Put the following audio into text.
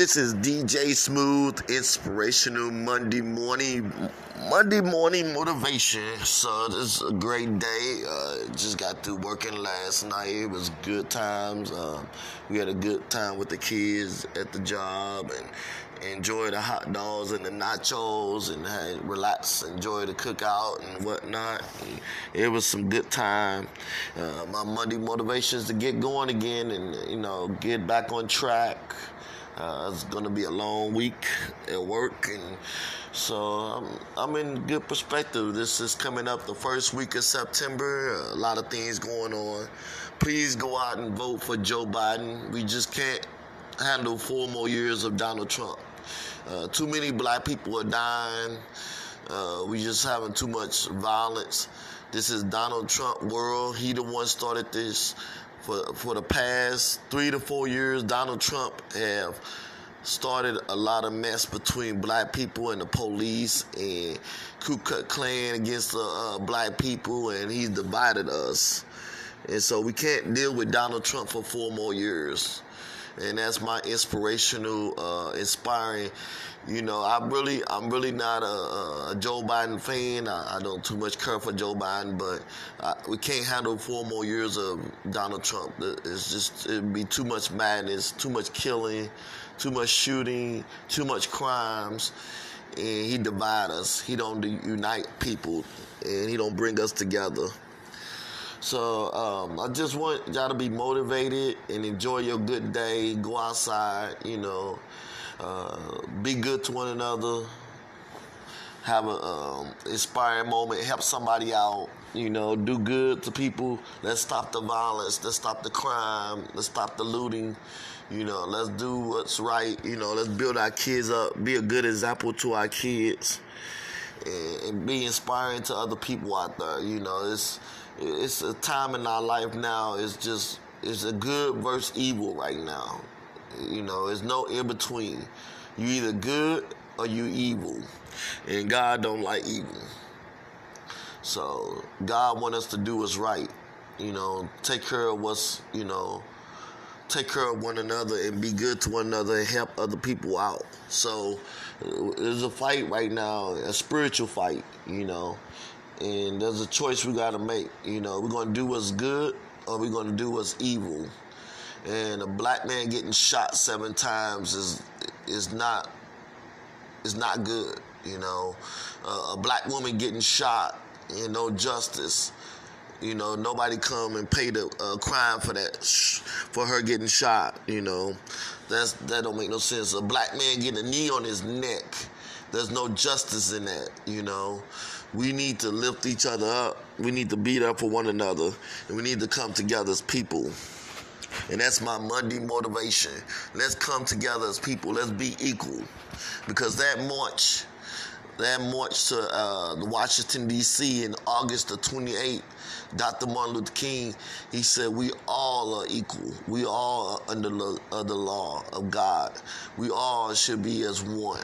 This is DJ Smooth, inspirational Monday morning, Monday morning motivation. So this is a great day. Uh, just got through working last night. It was good times. Um, we had a good time with the kids at the job and enjoy the hot dogs and the nachos and had relax, enjoy the cookout and whatnot. And it was some good time. Uh, my Monday motivation is to get going again and you know get back on track. Uh, it's gonna be a long week at work, and so I'm, I'm in good perspective. This is coming up the first week of September. A lot of things going on. Please go out and vote for Joe Biden. We just can't handle four more years of Donald Trump. Uh, too many black people are dying. Uh, we just having too much violence. This is Donald Trump world. He the one started this for for the past three to four years, Donald Trump have started a lot of mess between black people and the police and Ku Klux Klan against the uh, black people, and he's divided us. And so we can't deal with Donald Trump for four more years and that's my inspirational, uh, inspiring. You know, I'm really, I'm really not a, a Joe Biden fan. I, I, don't too much care for Joe Biden, but I, we can't handle four more years of Donald Trump. It's just it'd be too much madness, too much killing, too much shooting, too much crimes, and he divide us. He don't unite people, and he don't bring us together. So um, I just want y'all to be motivated and enjoy your good day. Go outside, you know, uh, be good to one another. Have an um, inspiring moment. Help somebody out. You know, do good to people. Let's stop the violence. Let's stop the crime. Let's stop the looting. You know, let's do what's right. You know, let's build our kids up. Be a good example to our kids, and, be inspiring to other people out there. You know, it's it's a time in our life now. It's just it's a good versus evil right now. You know, there's no in between. You either good or you evil, and God don't like evil. So God want us to do what's right. You know, take care of what's you know, take care of one another and be good to one another and help other people out. So there's a fight right now, a spiritual fight. You know, and there's a choice we got to make. You know, we're to do what's good or we're to do what's evil. And a black man getting shot seven times is is not is not good. You know, uh, a black woman getting shot and no justice. You know, nobody come and pay the uh, crime for that, for her getting shot. You know, that's that don't make no sense. A black man getting a knee on his neck there's no justice in that, you know. We need to lift each other up. We need to be there for one another. And we need to come together as people. And that's my Monday motivation. Let's come together as people. Let's be equal. Because that march, that march to uh, Washington, D.C. in August the 28th, Dr. Martin Luther King, he said, We all are equal. We all are under the, the law of God. We all should be as one.